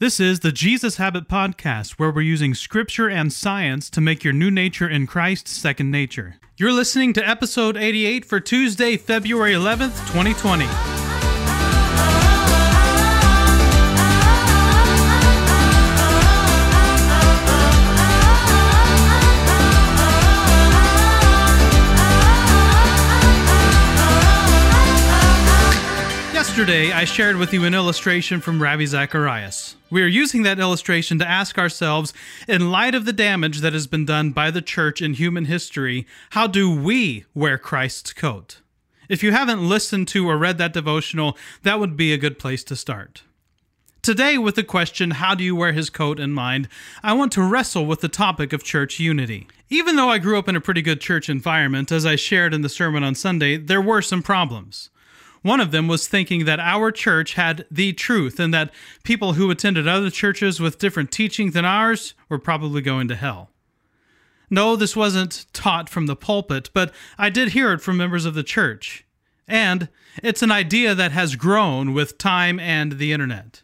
This is the Jesus Habit Podcast, where we're using scripture and science to make your new nature in Christ second nature. You're listening to episode 88 for Tuesday, February 11th, 2020. Yesterday, I shared with you an illustration from Ravi Zacharias. We are using that illustration to ask ourselves, in light of the damage that has been done by the church in human history, how do we wear Christ's coat? If you haven't listened to or read that devotional, that would be a good place to start. Today, with the question, How do you wear his coat in mind, I want to wrestle with the topic of church unity. Even though I grew up in a pretty good church environment, as I shared in the sermon on Sunday, there were some problems. One of them was thinking that our church had the truth and that people who attended other churches with different teaching than ours were probably going to hell. No, this wasn't taught from the pulpit, but I did hear it from members of the church. And it's an idea that has grown with time and the internet.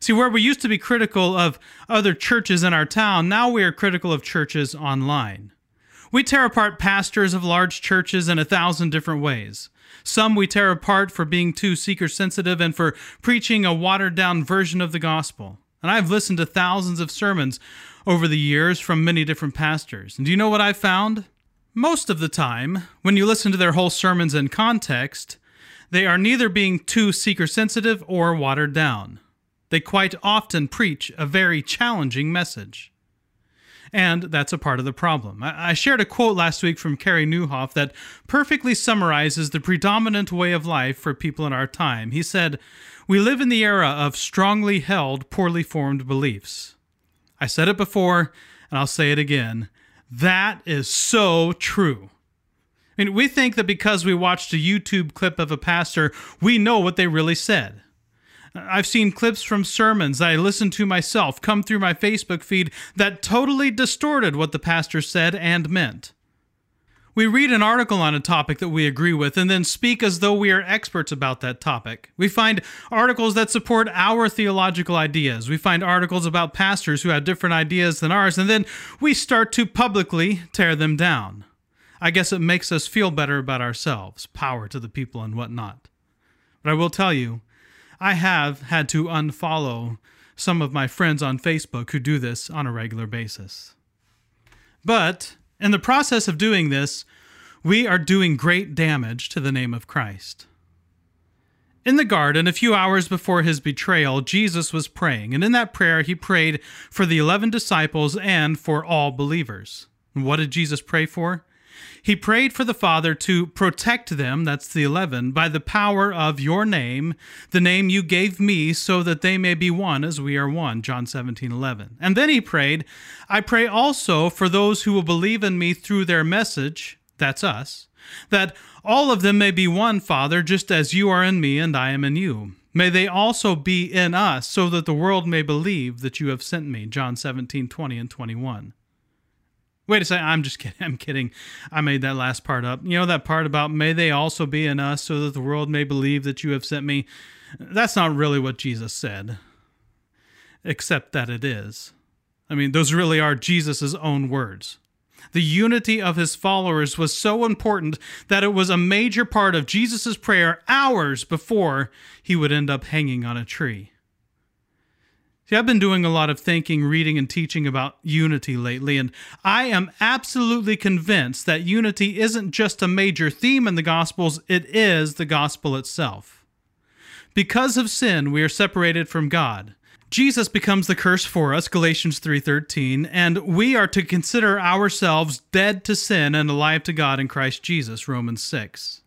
See, where we used to be critical of other churches in our town, now we are critical of churches online. We tear apart pastors of large churches in a thousand different ways. Some we tear apart for being too seeker sensitive and for preaching a watered down version of the gospel. And I've listened to thousands of sermons over the years from many different pastors. And do you know what I've found? Most of the time, when you listen to their whole sermons in context, they are neither being too seeker sensitive or watered down. They quite often preach a very challenging message. And that's a part of the problem. I shared a quote last week from Carey Nieuwhof that perfectly summarizes the predominant way of life for people in our time. He said, We live in the era of strongly held, poorly formed beliefs. I said it before, and I'll say it again. That is so true. I mean, we think that because we watched a YouTube clip of a pastor, we know what they really said. I've seen clips from sermons I listened to myself come through my Facebook feed that totally distorted what the pastor said and meant. We read an article on a topic that we agree with and then speak as though we are experts about that topic. We find articles that support our theological ideas. We find articles about pastors who have different ideas than ours, and then we start to publicly tear them down. I guess it makes us feel better about ourselves, power to the people and whatnot. But I will tell you, I have had to unfollow some of my friends on Facebook who do this on a regular basis. But in the process of doing this, we are doing great damage to the name of Christ. In the garden, a few hours before his betrayal, Jesus was praying, and in that prayer, he prayed for the 11 disciples and for all believers. What did Jesus pray for? He prayed for the Father to protect them, that's the 11, by the power of your name, the name you gave me, so that they may be one as we are one, John 17, 11. And then he prayed, I pray also for those who will believe in me through their message, that's us, that all of them may be one, Father, just as you are in me and I am in you. May they also be in us, so that the world may believe that you have sent me, John 17, 20 and 21. Wait a second. I'm just kidding. I'm kidding. I made that last part up. You know that part about may they also be in us so that the world may believe that you have sent me? That's not really what Jesus said, except that it is. I mean, those really are Jesus' own words. The unity of his followers was so important that it was a major part of Jesus' prayer hours before he would end up hanging on a tree. See, I've been doing a lot of thinking, reading, and teaching about unity lately, and I am absolutely convinced that unity isn't just a major theme in the Gospels, it is the gospel itself. Because of sin, we are separated from God. Jesus becomes the curse for us, Galatians 3:13, and we are to consider ourselves dead to sin and alive to God in Christ Jesus, Romans 6.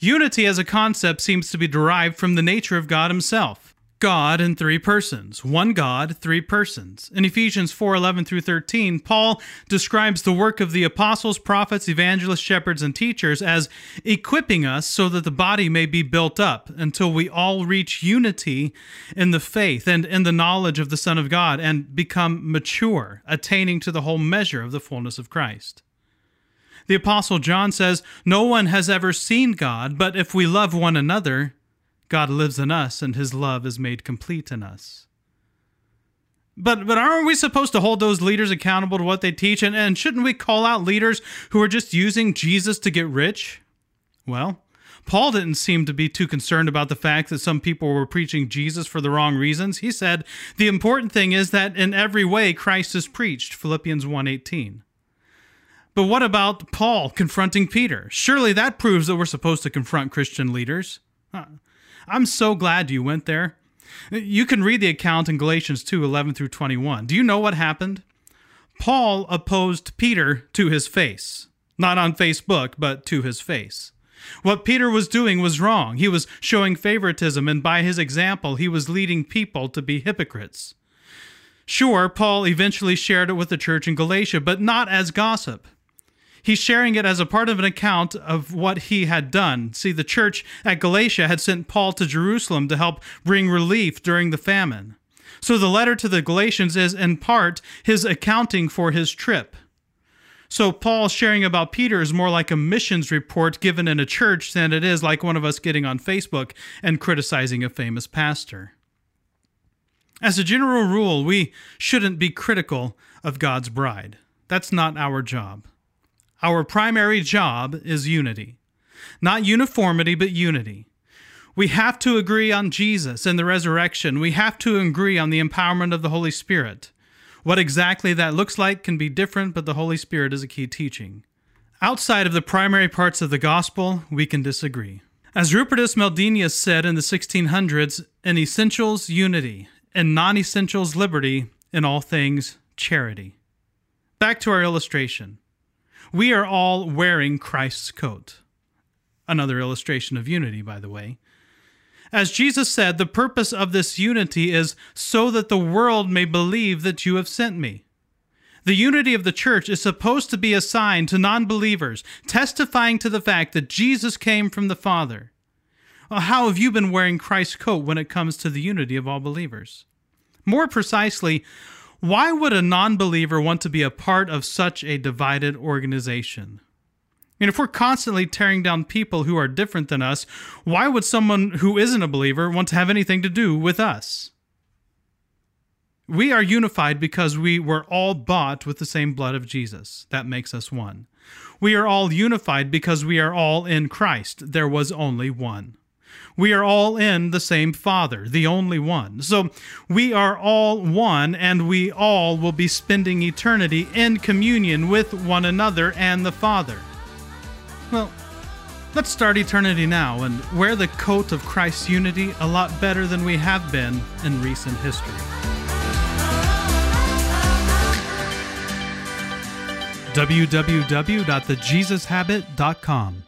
Unity as a concept seems to be derived from the nature of God himself. God in three persons. One God, three persons. In Ephesians 4 11 through 13, Paul describes the work of the apostles, prophets, evangelists, shepherds, and teachers as equipping us so that the body may be built up until we all reach unity in the faith and in the knowledge of the Son of God and become mature, attaining to the whole measure of the fullness of Christ. The Apostle John says, No one has ever seen God, but if we love one another, God lives in us and his love is made complete in us. But but aren't we supposed to hold those leaders accountable to what they teach? And, and shouldn't we call out leaders who are just using Jesus to get rich? Well, Paul didn't seem to be too concerned about the fact that some people were preaching Jesus for the wrong reasons. He said, "The important thing is that in every way Christ is preached." Philippians 1:18. But what about Paul confronting Peter? Surely that proves that we're supposed to confront Christian leaders. I'm so glad you went there. You can read the account in Galatians 2 11 through 21. Do you know what happened? Paul opposed Peter to his face. Not on Facebook, but to his face. What Peter was doing was wrong. He was showing favoritism, and by his example, he was leading people to be hypocrites. Sure, Paul eventually shared it with the church in Galatia, but not as gossip. He's sharing it as a part of an account of what he had done. See, the church at Galatia had sent Paul to Jerusalem to help bring relief during the famine. So the letter to the Galatians is, in part, his accounting for his trip. So Paul sharing about Peter is more like a missions report given in a church than it is like one of us getting on Facebook and criticizing a famous pastor. As a general rule, we shouldn't be critical of God's bride. That's not our job. Our primary job is unity. Not uniformity, but unity. We have to agree on Jesus and the resurrection. We have to agree on the empowerment of the Holy Spirit. What exactly that looks like can be different, but the Holy Spirit is a key teaching. Outside of the primary parts of the gospel, we can disagree. As Rupertus Meldenius said in the 1600s, in essentials, unity, in non essentials, liberty, in all things, charity. Back to our illustration. We are all wearing Christ's coat. Another illustration of unity, by the way. As Jesus said, the purpose of this unity is so that the world may believe that you have sent me. The unity of the church is supposed to be a sign to non believers, testifying to the fact that Jesus came from the Father. Uh, how have you been wearing Christ's coat when it comes to the unity of all believers? More precisely, why would a non believer want to be a part of such a divided organization? And if we're constantly tearing down people who are different than us, why would someone who isn't a believer want to have anything to do with us? We are unified because we were all bought with the same blood of Jesus. That makes us one. We are all unified because we are all in Christ. There was only one. We are all in the same Father, the only one. So we are all one, and we all will be spending eternity in communion with one another and the Father. Well, let's start eternity now and wear the coat of Christ's unity a lot better than we have been in recent history. www.thejesushabit.com